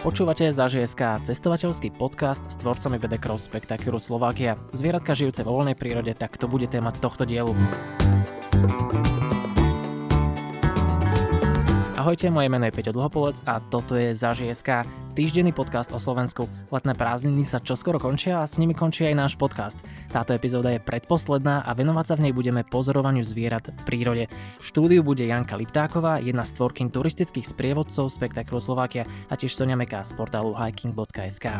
Počúvate ZaŽSK, cestovateľský podcast s tvorcami BD Cross Spectacular Slovakia. Zvieratka žijúce vo voľnej prírode, tak to bude téma tohto dielu. Ahojte, moje meno je Peťo Dlhopolec a toto je ZaŽSK, týždenný podcast o Slovensku. Letné prázdniny sa čoskoro končia a s nimi končí aj náš podcast. Táto epizóda je predposledná a venovať sa v nej budeme pozorovaniu zvierat v prírode. V štúdiu bude Janka Liptáková, jedna z tvorkyn turistických sprievodcov Spektakru Slovakia a tiež Sonia Meká z portálu hiking.sk.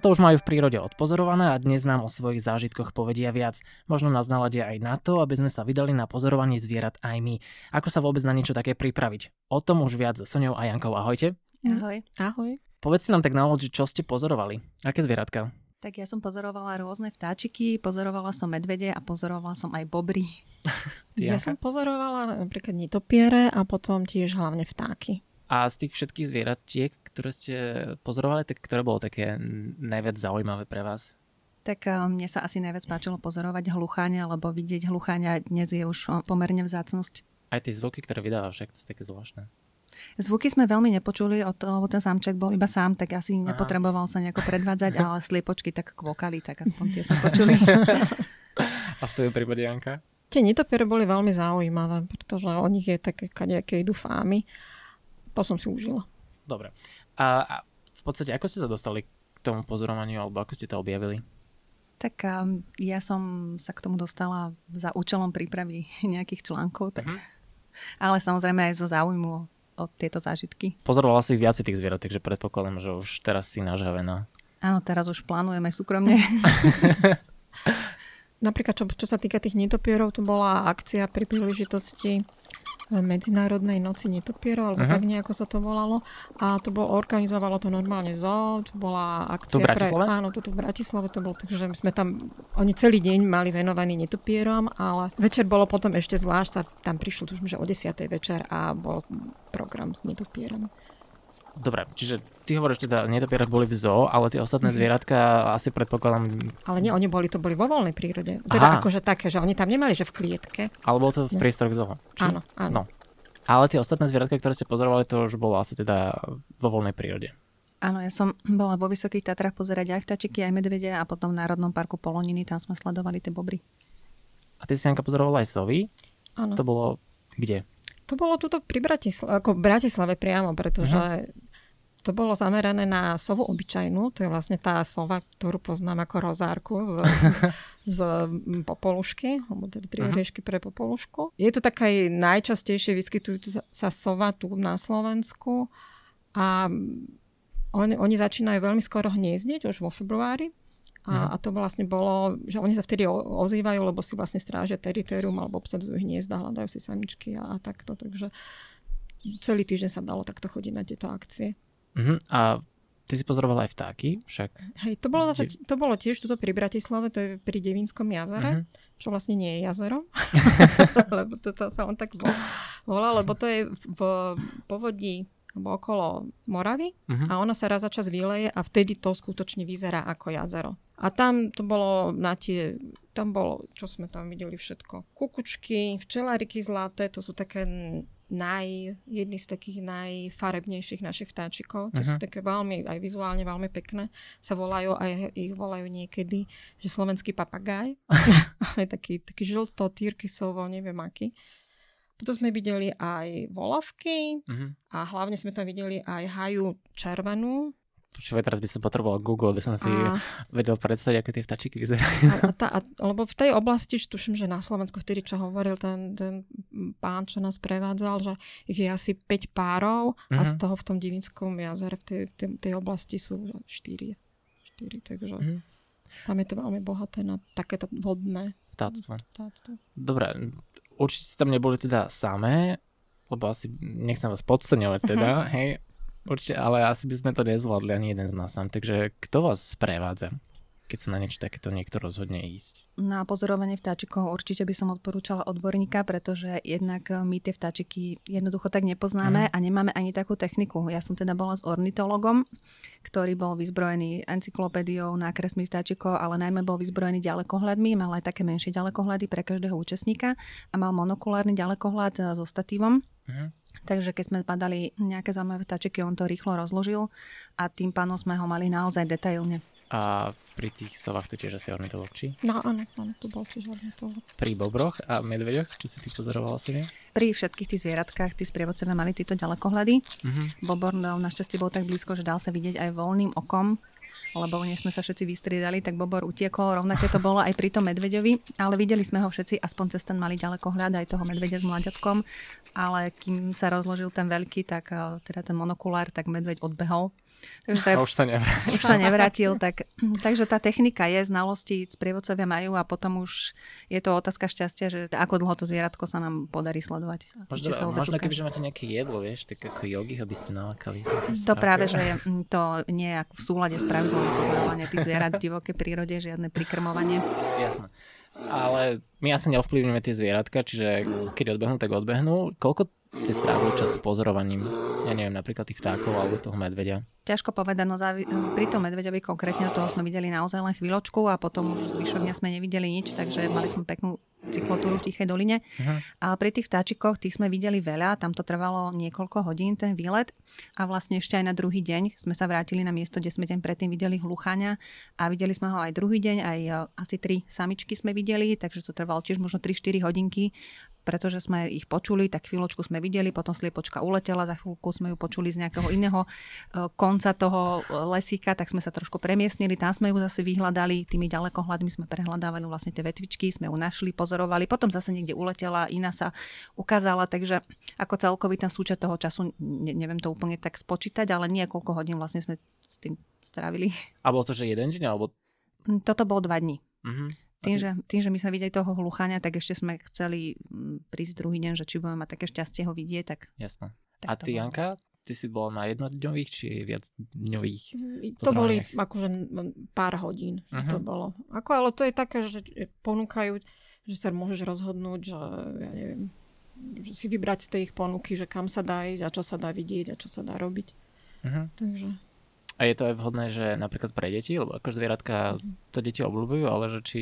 Čo to už majú v prírode odpozorované a dnes nám o svojich zážitkoch povedia viac. Možno nás naladia aj na to, aby sme sa vydali na pozorovanie zvierat aj my. Ako sa vôbec na niečo také pripraviť? O tom už viac so Soňou a Jankou. Ahojte. Ahoj. Ahoj. Povedzte nám tak na úvod, čo ste pozorovali. Aké zvieratka? Tak ja som pozorovala rôzne vtáčiky, pozorovala som medvede a pozorovala som aj bobry. ja som pozorovala napríklad nitopiere a potom tiež hlavne vtáky. A z tých všetkých zvieratiek, ktoré ste pozorovali, tak ktoré bolo také najviac zaujímavé pre vás? Tak eh, mne sa asi najviac páčilo pozorovať hlucháňa, lebo vidieť hlucháňa dnes je už pomerne vzácnosť. Aj tie zvuky, ktoré vydáva však, to sú také zvláštne. Zvuky sme veľmi nepočuli, lebo ten samček bol iba sám, tak asi Aha. nepotreboval sa nejako predvádzať, ale sliepočky tak kvokali, tak aspoň tie sme počuli. A v tvojom prípade, Janka? Tie nitopiere boli veľmi zaujímavé, pretože o nich je také kadejaké idú fámy. To som si užila. Dobre. A, a v podstate, ako ste sa dostali k tomu pozorovaniu, alebo ako ste to objavili? Tak um, ja som sa k tomu dostala za účelom prípravy nejakých článkov, tak... Uh-huh. ale samozrejme aj zo záujmu o tieto zážitky. Pozorovala si viac tých zvierat, takže predpokladám, že už teraz si nažavená. Áno, teraz už plánujeme súkromne. Napríklad, čo, čo sa týka tých netopierov, tu bola akcia pri príležitosti Medzinárodnej noci netopierov, alebo uh-huh. tak nejako sa to volalo. A to bolo, organizovalo to normálne zo, to bola akcia tu v Bratislave? Pre, áno, tu v Bratislave to bolo, takže sme tam, oni celý deň mali venovaný netopierom, ale večer bolo potom ešte zvlášť, sa tam prišlo, tuším, že o 10. večer a bol program s netopierami. Dobre, čiže ty hovoríš teda, netopierak boli v zoo, ale tie ostatné mm-hmm. zvieratka asi predpokladám... Ale nie, oni boli, to boli vo voľnej prírode. Teda Aha. akože také, že oni tam nemali, že v klietke. Ale bolo to v priestoroch zoo. Či? Áno, áno. No. Ale tie ostatné zvieratka, ktoré ste pozorovali, to už bolo asi teda vo voľnej prírode. Áno, ja som bola vo Vysokých Tatrách pozerať aj vtačiky, aj medvede a potom v Národnom parku Poloniny, tam sme sledovali tie bobry. A ty si Janka pozorovala aj sovy? Áno. To bolo kde? To bolo tuto pri Bratislave, ako Bratislave priamo, pretože uh-huh. to bolo zamerané na sovu obyčajnú, to je vlastne tá sova, ktorú poznám ako rozárku z, z popolušky, alebo teda tri uh-huh. pre popolušku. Je to taká najčastejšie vyskytujúca sa sova tu na Slovensku a oni, oni začínajú veľmi skoro hniezdieť, už vo februári. A, no. a to vlastne bolo, že oni sa vtedy ozývajú, lebo si vlastne strážia teritorium alebo obsadzujú hniezda, hľadajú si samičky a, a takto. Takže celý týždeň sa dalo takto chodiť na tieto akcie. Uh-huh. A ty si pozorovala aj vtáky však? Hej, to bolo, zase, to bolo tiež tuto pri Bratislave, to je pri Devinskom jazere, uh-huh. čo vlastne nie je jazero, lebo to, to sa on tak volá, lebo to je v povodí alebo okolo Moravy uh-huh. a ona sa raz za čas vyleje a vtedy to skutočne vyzerá ako jazero. A tam to bolo na tie, tam bolo, čo sme tam videli všetko. Kukučky, včeláriky zlaté, to sú také naj, jedny z takých najfarebnejších našich vtáčikov. Tie uh-huh. sú mhm. také veľmi, aj vizuálne veľmi pekné. Sa volajú, aj ich volajú niekedy, že slovenský papagaj. aj taký, taký žlto, tyrkysovo, neviem aký. Potom sme videli aj volavky uh-huh. a hlavne sme tam videli aj haju červenú. Počúvaj, teraz by som potreboval Google, aby som si a... vedel predstaviť, ako tie vtačiky vyzerajú. A, a tá, a, lebo v tej oblasti, tuším, že na Slovensku vtedy, čo hovoril ten, ten pán, čo nás prevádzal, že ich je asi 5 párov uh-huh. a z mhm. toho v tom Divinskom jazere, v tej, tej, tej oblasti sú 4. 4 takže uh-huh. tam je to veľmi bohaté na takéto vodné vtáctvo. Dobre, určite ste tam neboli teda samé, lebo asi nechcem vás podceňovať teda, uh-huh. hej, určite, ale asi by sme to nezvládli ani jeden z nás tam, takže kto vás sprevádza? Keď sa na niečo takéto niekto rozhodne ísť? Na pozorovanie vtáčikov určite by som odporúčala odborníka, pretože jednak eh, my tie vtáčiky jednoducho tak nepoznáme mm. a nemáme ani takú techniku. Ja som teda bola s ornitologom, ktorý bol vyzbrojený encyklopédiou nákresmi vtáčikov, ale najmä bol vyzbrojený ďalekohľadmi, mal aj také menšie ďalekohľady pre každého účastníka a mal monokulárny ďalekohľad eh, so statívom. Mm. Takže keď sme padali nejaké zaujímavé vtáčiky, on to rýchlo rozložil a tým pánom sme ho mali naozaj detailne. A pri tých sovách to tiež asi ornitolog, či? No áno, áno, to bol tiež ornitolog. Pri bobroch a medveďoch, čo si ty pozorovala si? Pri všetkých tých zvieratkách, tí sprievodcovia mali tieto ďalekohľady. Uh-huh. Bobor no, našťastie bol tak blízko, že dal sa vidieť aj voľným okom lebo než sme sa všetci vystriedali, tak Bobor utiekol. Rovnaké to bolo aj pri tom medveďovi, ale videli sme ho všetci aspoň cez ten malý ďalekohľad, aj toho medveďa s mladiatkom. Ale kým sa rozložil ten veľký, tak eh, teda ten monokulár, tak medveď odbehol. Takže tak, už sa nevrátil. Už sa nevrátil, tak, takže tá technika je, znalosti sprievodcovia majú a potom už je to otázka šťastia, že ako dlho to zvieratko sa nám podarí sledovať. Možno, možno keby, že máte nejaké jedlo, vieš, tak ako jogi, aby ste nalakali. To práve, že to nie je v súlade s pravidlom pozorovania tých zvierat v divokej prírode, žiadne prikrmovanie. Jasné. Ale my asi neovplyvníme tie zvieratka, čiže keď odbehnú, tak odbehnú. Koľko ste strávili času pozorovaním, ja neviem, napríklad tých vtákov alebo toho medveďa? Ťažko povedať, no závi- pri tom medveďovi konkrétne toho sme videli naozaj len chvíľočku a potom už zvyšok dňa sme nevideli nič, takže mali sme peknú cyklotúru v Tichej doline. Uh-huh. A pri tých vtáčikoch, tých sme videli veľa, tam to trvalo niekoľko hodín ten výlet a vlastne ešte aj na druhý deň sme sa vrátili na miesto, kde sme deň predtým videli hluchania a videli sme ho aj druhý deň, aj e, asi tri samičky sme videli, takže to trvalo tiež možno 3-4 hodinky pretože sme ich počuli, tak chvíľočku sme videli, potom sliepočka uletela, za chvíľku sme ju počuli z nejakého iného e, konca toho e, lesíka, tak sme sa trošku premiestnili, tam sme ju zase vyhľadali, tými ďalekohľadmi sme prehľadávali vlastne tie vetvičky, sme ju našli, pozorovali, potom zase niekde uletela, iná sa ukázala, takže ako celkový ten súčet toho času, ne, neviem to úplne tak spočítať, ale niekoľko hodín vlastne sme s tým strávili. A bolo to, že jeden deň, alebo? Toto bolo dva dní. Uh-huh. Tým, ty... že, tým, že my sme videli toho hluchania, tak ešte sme chceli mm, prísť druhý deň, že či budeme mať také šťastie ho vidieť. Tak, Jasné. Tak a ty, Janka, ty si bola na jednodňových či viac dňových To boli akože pár hodín, uh-huh. to mhm. bolo. Ako, ale to je také, že ponúkajú, že sa môžeš rozhodnúť, že ja neviem, že si vybrať z tej ich ponuky, že kam sa dá ísť a čo sa dá vidieť a čo sa dá robiť. Uh-huh. Takže... A je to aj vhodné, že napríklad pre deti, lebo ako zvieratka to deti obľúbujú, ale že či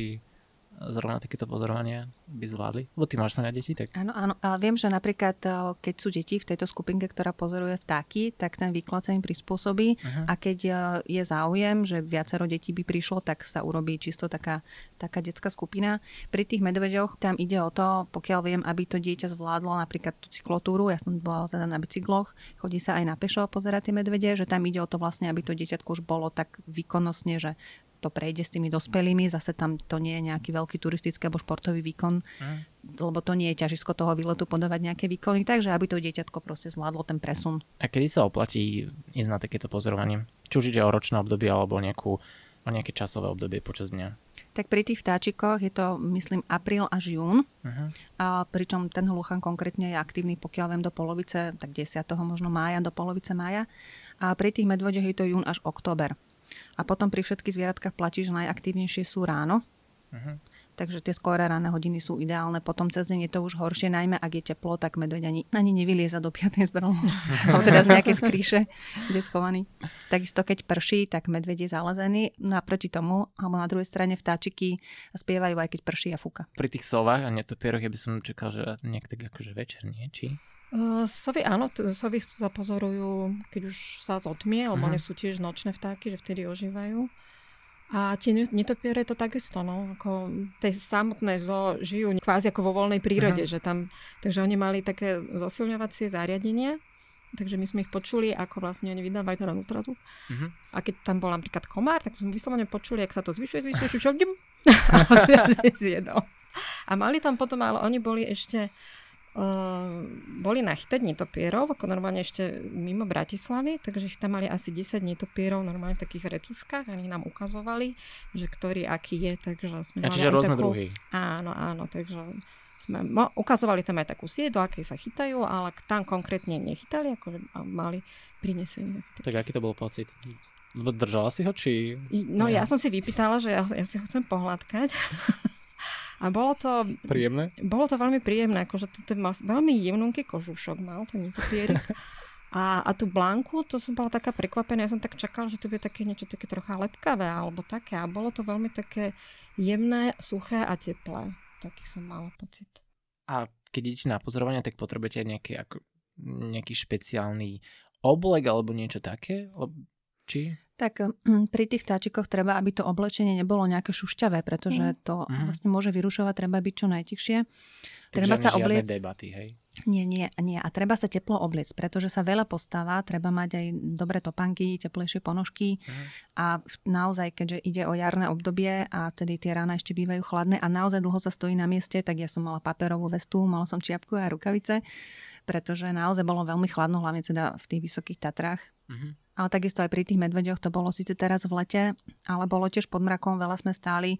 zrovna takéto pozorovania by zvládli? Lebo ty máš sa na deti, tak... Áno, áno. A viem, že napríklad, eh, keď sú deti v tejto skupinke, ktorá pozoruje vtáky, tak ten výklad sa im prispôsobí uh-huh. a keď eh, je záujem, že viacero detí by prišlo, tak sa urobí čisto taká, taká detská skupina. Pri tých medveďoch tam ide o to, pokiaľ viem, aby to dieťa zvládlo napríklad tú cyklotúru, ja som bola teda na bicykloch, chodí sa aj na pešo pozerať tie medvede, že tam ide o to vlastne, aby to dieťatko už bolo tak výkonnostne, že to prejde s tými dospelými, zase tam to nie je nejaký veľký turistický alebo športový výkon, mm. lebo to nie je ťažisko toho výletu podávať nejaké výkony, takže aby to dieťatko proste zvládlo ten presun. A kedy sa oplatí ísť na takéto pozorovanie? Či už ide o ročné obdobie alebo nejakú, o nejaké časové obdobie počas dňa? Tak pri tých vtáčikoch je to, myslím, apríl až jún. Uh-huh. A pričom ten hluchan konkrétne je aktívny, pokiaľ viem, do polovice, tak 10. možno mája, do polovice mája. A pri tých medveďoch je to jún až október. A potom pri všetkých zvieratkách platí, že najaktívnejšie sú ráno. Uh-huh. Takže tie skoré ráne hodiny sú ideálne. Potom cez deň je to už horšie, najmä ak je teplo, tak medveď ani, ani nevylieza do 5. zbrnu. alebo teda z nejakej skríše, kde je schovaný. Takisto keď prší, tak medveď je zalezený. Naproti no tomu, alebo na druhej strane vtáčiky spievajú aj keď prší a fúka. Pri tých sovách a netopieroch ja by som čakal, že nejak tak akože večer, nie? Či? Uh, sovy áno, sovy sa pozorujú, keď už sa zotmie, lebo uh-huh. oni sú tiež nočné vtáky, že vtedy ožívajú. A tie netopiere to takisto, no, ako tej samotné zo žijú kvázi ako vo voľnej prírode, uh-huh. že tam, takže oni mali také zosilňovacie zariadenie, takže my sme ich počuli, ako vlastne oni vydávajú teda nutratu. Uh-huh. A keď tam bol napríklad komár, tak sme vyslovene počuli, ak sa to zvyšuje, zvyšuje, a zjedol. A mali tam potom, ale oni boli ešte boli nachytať netopierov, ako normálne ešte mimo Bratislavy, takže ich tam mali asi 10 netopierov normálne v takých recuškách a oni nám ukazovali, že ktorý aký je, takže sme a čiže rôzne takú... druhy. Áno, áno, takže sme mo- ukazovali tam aj takú sieť, do akej sa chytajú, ale tam konkrétne nechytali, ako mali prinesenie. Tak aký to bol pocit? Držala si ho, či... No ja som si vypýtala, že ja, ja si ho chcem pohľadkať. A bolo to... Príjemné? Bolo to veľmi príjemné, akože to, to mal veľmi jemnunký kožušok mal, ten netopierik. A, a tú blanku, to som bola taká prekvapená, ja som tak čakala, že to bude také niečo také trocha lepkavé alebo také. A bolo to veľmi také jemné, suché a teplé. Taký som mala pocit. A keď idete na pozorovanie, tak potrebujete nejaký, ako, nejaký špeciálny oblek alebo niečo také? Či? Tak hm, pri tých vtáčikoch treba, aby to oblečenie nebolo nejaké šušťavé, pretože mhm. to mm. vlastne môže vyrušovať, treba byť čo najtichšie. Treba sa obliecť... debaty, hej? Nie, nie, nie. A treba sa teplo obliecť, pretože sa veľa postáva, treba mať aj dobré topanky, teplejšie ponožky uh-huh. a naozaj, keďže ide o jarné obdobie a vtedy tie rána ešte bývajú chladné a naozaj dlho sa stojí na mieste, tak ja som mala paperovú vestu, mala som čiapku a rukavice, pretože naozaj bolo veľmi chladno, hlavne teda v tých vysokých Tatrách. Uh-huh. Ale takisto aj pri tých medveďoch to bolo síce teraz v lete, ale bolo tiež pod mrakom, veľa sme stáli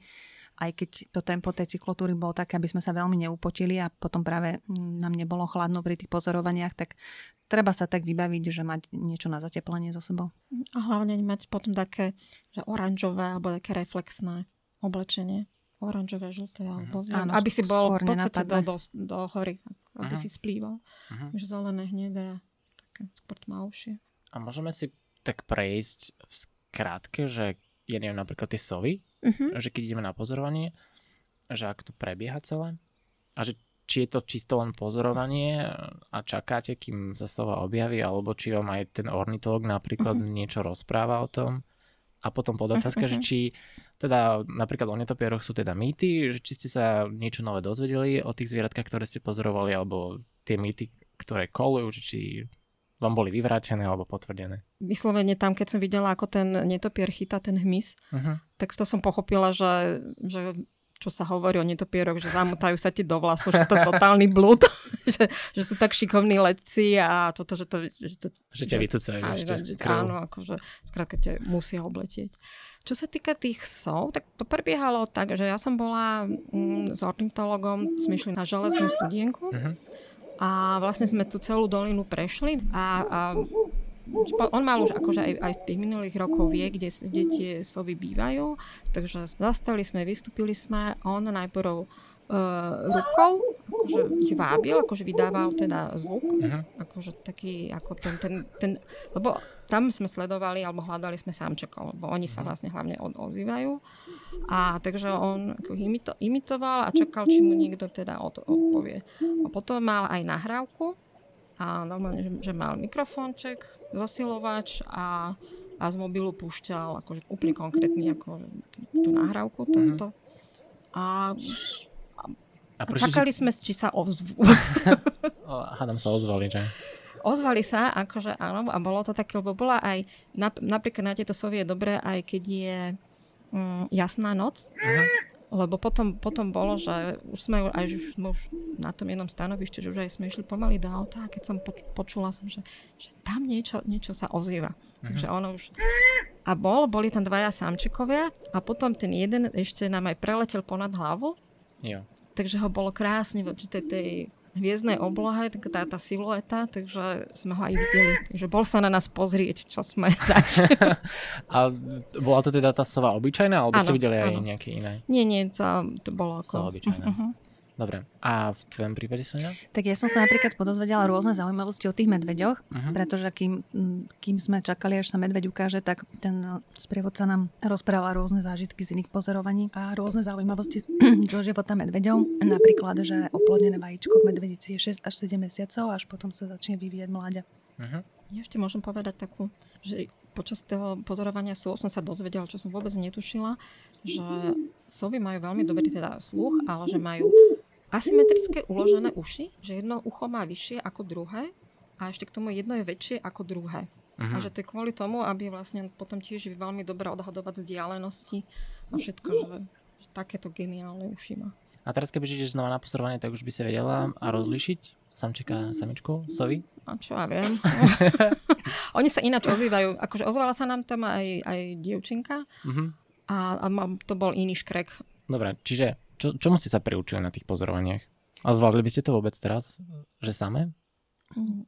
aj keď to tempo tej cyklotúry bolo také, aby sme sa veľmi neupotili a potom práve nám nebolo chladno pri tých pozorovaniach, tak treba sa tak vybaviť, že mať niečo na zateplenie so sebou. A hlavne mať potom také že oranžové alebo také reflexné oblečenie. Oranžové, žlté, alebo uh-huh. Áno, aby si bol v podstate do, do, do hory, aby uh-huh. si splýval. Uh-huh. Že zelené, hnedé, také skôr tmavšie. A môžeme si tak prejsť v skrátke, že ja neviem, napríklad tie sovy, uh-huh. že keď ideme na pozorovanie, že ako to prebieha celé a že či je to čisto len pozorovanie a čakáte, kým sa sova objaví, alebo či vám aj ten ornitolog napríklad uh-huh. niečo rozpráva o tom. A potom podotázka, uh-huh. že či teda napríklad o netopieroch sú teda mýty, že či ste sa niečo nové dozvedeli o tých zvieratkách, ktoré ste pozorovali, alebo tie mýty, ktoré kolujú, či vám boli vyvrátené alebo potvrdené? Vyslovene tam, keď som videla, ako ten netopier chytá ten hmyz, uh-huh. tak to som pochopila, že, že čo sa hovorí o netopieroch, že zamotajú sa ti do vlasov, že to je totálny blúd, že, že sú tak šikovní letci a toto, že to... Že, to, že ťa vycúcajú ešte že, Áno, akože skrátka ťa musia obletieť. Čo sa týka tých sov, tak to prebiehalo tak, že ja som bola mm, s ornitologom, sme išli na železnú studienku uh-huh a vlastne sme tú celú dolinu prešli a, a on mal už akože aj, aj z tých minulých rokov vie, kde, kde tie sovy bývajú, takže zastali sme, vystúpili sme, on najprv rukou, akože ich vábil, akože vydával teda zvuk, uh-huh. akože taký, ako ten, ten, ten, lebo tam sme sledovali, alebo hľadali sme samčekov, lebo oni sa mhm. vlastne hlavne od, ozývajú. A takže on imito, imitoval a čakal, či mu niekto teda od, odpovie. A potom mal aj nahrávku, a normálne, že, že mal mikrofónček, zosilovač a, a z mobilu púšťal akože úplne konkrétny ako tú nahrávku. Uh-huh. A a, a čakali sme, či sa ozvú. Hádam sa ozvali, že? Ozvali sa, akože áno, a bolo to také, lebo bola aj, napríklad na tieto sovie je dobré, aj keď je mm, jasná noc, uh-huh. lebo potom, potom bolo, že už sme aj už sme už na tom jednom stanovište, že už aj sme išli pomaly do auta a keď som počula som, že, že tam niečo, niečo sa ozýva. Uh-huh. Takže ono už... A bol, boli tam dvaja samčikovia a potom ten jeden ešte nám aj preletel ponad hlavu. Jo takže ho bolo krásne v určitej tej hviezdnej oblohe, tak tá, tá silueta, takže sme ho aj videli. Takže bol sa na nás pozrieť, čo sme zač. A bola to teda tá sova obyčajná, alebo ano, ste videli aj nejaké iné? Nie, nie, to, to bolo ako... Sova obyčajná. Uh-huh. Dobre. A v tvojom prípade sa ja? Tak ja som sa napríklad podozvedela rôzne zaujímavosti o tých medveďoch, uh-huh. pretože kým, kým sme čakali, až sa medveď ukáže, tak ten sprievodca nám rozprával rôzne zážitky z iných pozorovaní a rôzne zaujímavosti zo života medveďov. Napríklad, že oplodnené vajíčko v medvedici je 6 až 7 mesiacov, až potom sa začne vyvíjať mláďa. Uh-huh. Ja ešte môžem povedať takú, že počas toho pozorovania sú som sa dozvedela, čo som vôbec netušila, že sovy majú veľmi dobrý teda sluch, ale že majú asymetrické uložené uši, že jedno ucho má vyššie ako druhé a ešte k tomu jedno je väčšie ako druhé. Uh-huh. A mhm. že to je kvôli tomu, aby vlastne potom tiež veľmi dobre odhadovať vzdialenosti a všetko, že, že takéto geniálne uši má. A teraz keby ideš znova na pozorovanie, tak už by si vedela a rozlišiť samčeka a samičku, sovy? A čo ja viem. Oni sa ináč ozývajú. Akože ozvala sa nám tam aj, aj dievčinka uh-huh. a, a to bol iný škrek. Dobre, čiže čo, čomu ste sa priučili na tých pozorovaniach? A zvládli by ste to vôbec teraz, že samé?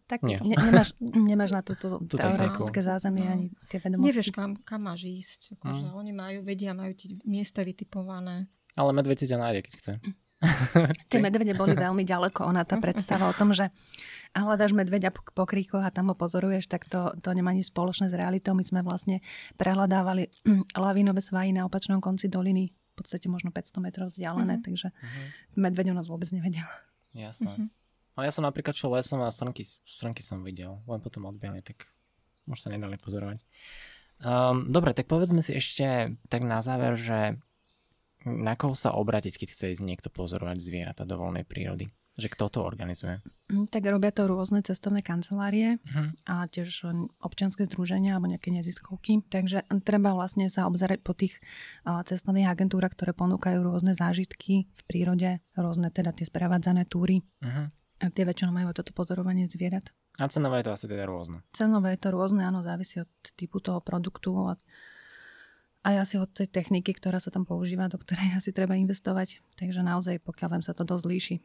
Tak Nie. Ne, nemáš, nemáš na toto to teoretické zázemie no. ani tie vedomosti. Nevieš, kam, kam máš ísť. Akože mm. Oni majú, vedia, majú tie miesta vytipované. Ale medveď si ťa nájde, keď chce. Tie medvede boli veľmi ďaleko. Ona tá predstava o tom, že hľadaš medveďa po kríkoch a tam ho pozoruješ, tak to, to nemá nič spoločné s realitou. My sme vlastne prehľadávali lavínové svahy na opačnom konci doliny, v podstate možno 500 metrov vzdialené, uh-huh. takže uh-huh. medveď o nás vôbec nevedel. Jasné. Uh-huh. A ja som napríklad šiel lesom a strnky, strnky som videl, len potom odbiehli, tak už sa nedali pozorovať. Um, dobre, tak povedzme si ešte tak na záver, že na koho sa obratiť, keď chce ísť niekto pozorovať zvieratá do voľnej prírody? Že kto to organizuje? Mm, tak robia to rôzne cestovné kancelárie uh-huh. a tiež občianske združenia alebo nejaké neziskovky. Takže treba vlastne sa obzerať po tých cestovných agentúrach, ktoré ponúkajú rôzne zážitky v prírode, rôzne teda tie sprevádzané túry. Uh-huh. A tie väčšinou majú toto pozorovanie zvierat. A cenové je to asi teda rôzne? Cenové je to rôzne, áno, závisí od typu toho produktu, od aj asi od tej techniky, ktorá sa tam používa, do ktorej asi treba investovať. Takže naozaj, pokiaľ viem, sa to dosť líši.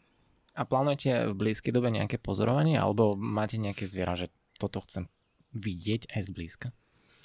A plánujete v blízkej dobe nejaké pozorovanie, alebo máte nejaké zviera, že toto chcem vidieť aj zblízka?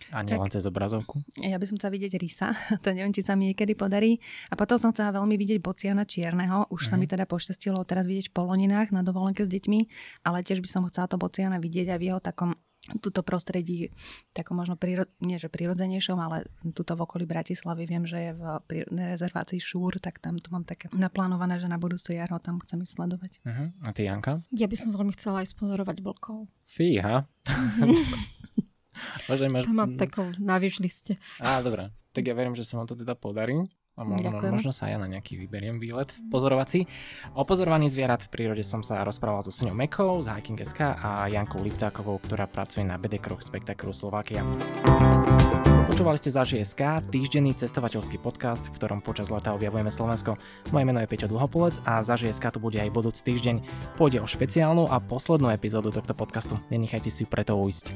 A nie len cez obrazovku? Ja by som chcela vidieť rysa, to neviem, či sa mi niekedy podarí. A potom som chcela veľmi vidieť bociana čierneho, už mm. sa mi mhm. teda poštestilo teraz vidieť v poloninách na dovolenke s deťmi, ale tiež by som chcela to bociana vidieť aj v jeho takom túto prostredí, takom možno príro, nie že prirodzenejšom, ale tuto v okolí Bratislavy viem, že je v rezervácii Šúr, tak tam to mám také naplánované, že na budúcu jar ho tam chcem ísť sledovať. Uh-huh. A ty, Janka? Ja by som veľmi chcela aj spozorovať blkov. Fíha. Možno máš... To mám takom na liste. Á, dobré. Tak ja verím, že sa vám to teda podarí. A možno, možno sa ja na nejaký vyberiem výlet pozorovací. O pozorovaní zvierat v prírode som sa rozprával so Soňou Mekou z Hiking.sk a Jankou Liptákovou, ktorá pracuje na bedekroch spektaklu Slovakia. Počúvali ste za ŽSK, týždenný cestovateľský podcast, v ktorom počas leta objavujeme Slovensko. Moje meno je Peťo Dlhopolec a za ŽSK tu bude aj budúci týždeň. Pôjde o špeciálnu a poslednú epizódu tohto podcastu. Nenechajte si ju preto uísť.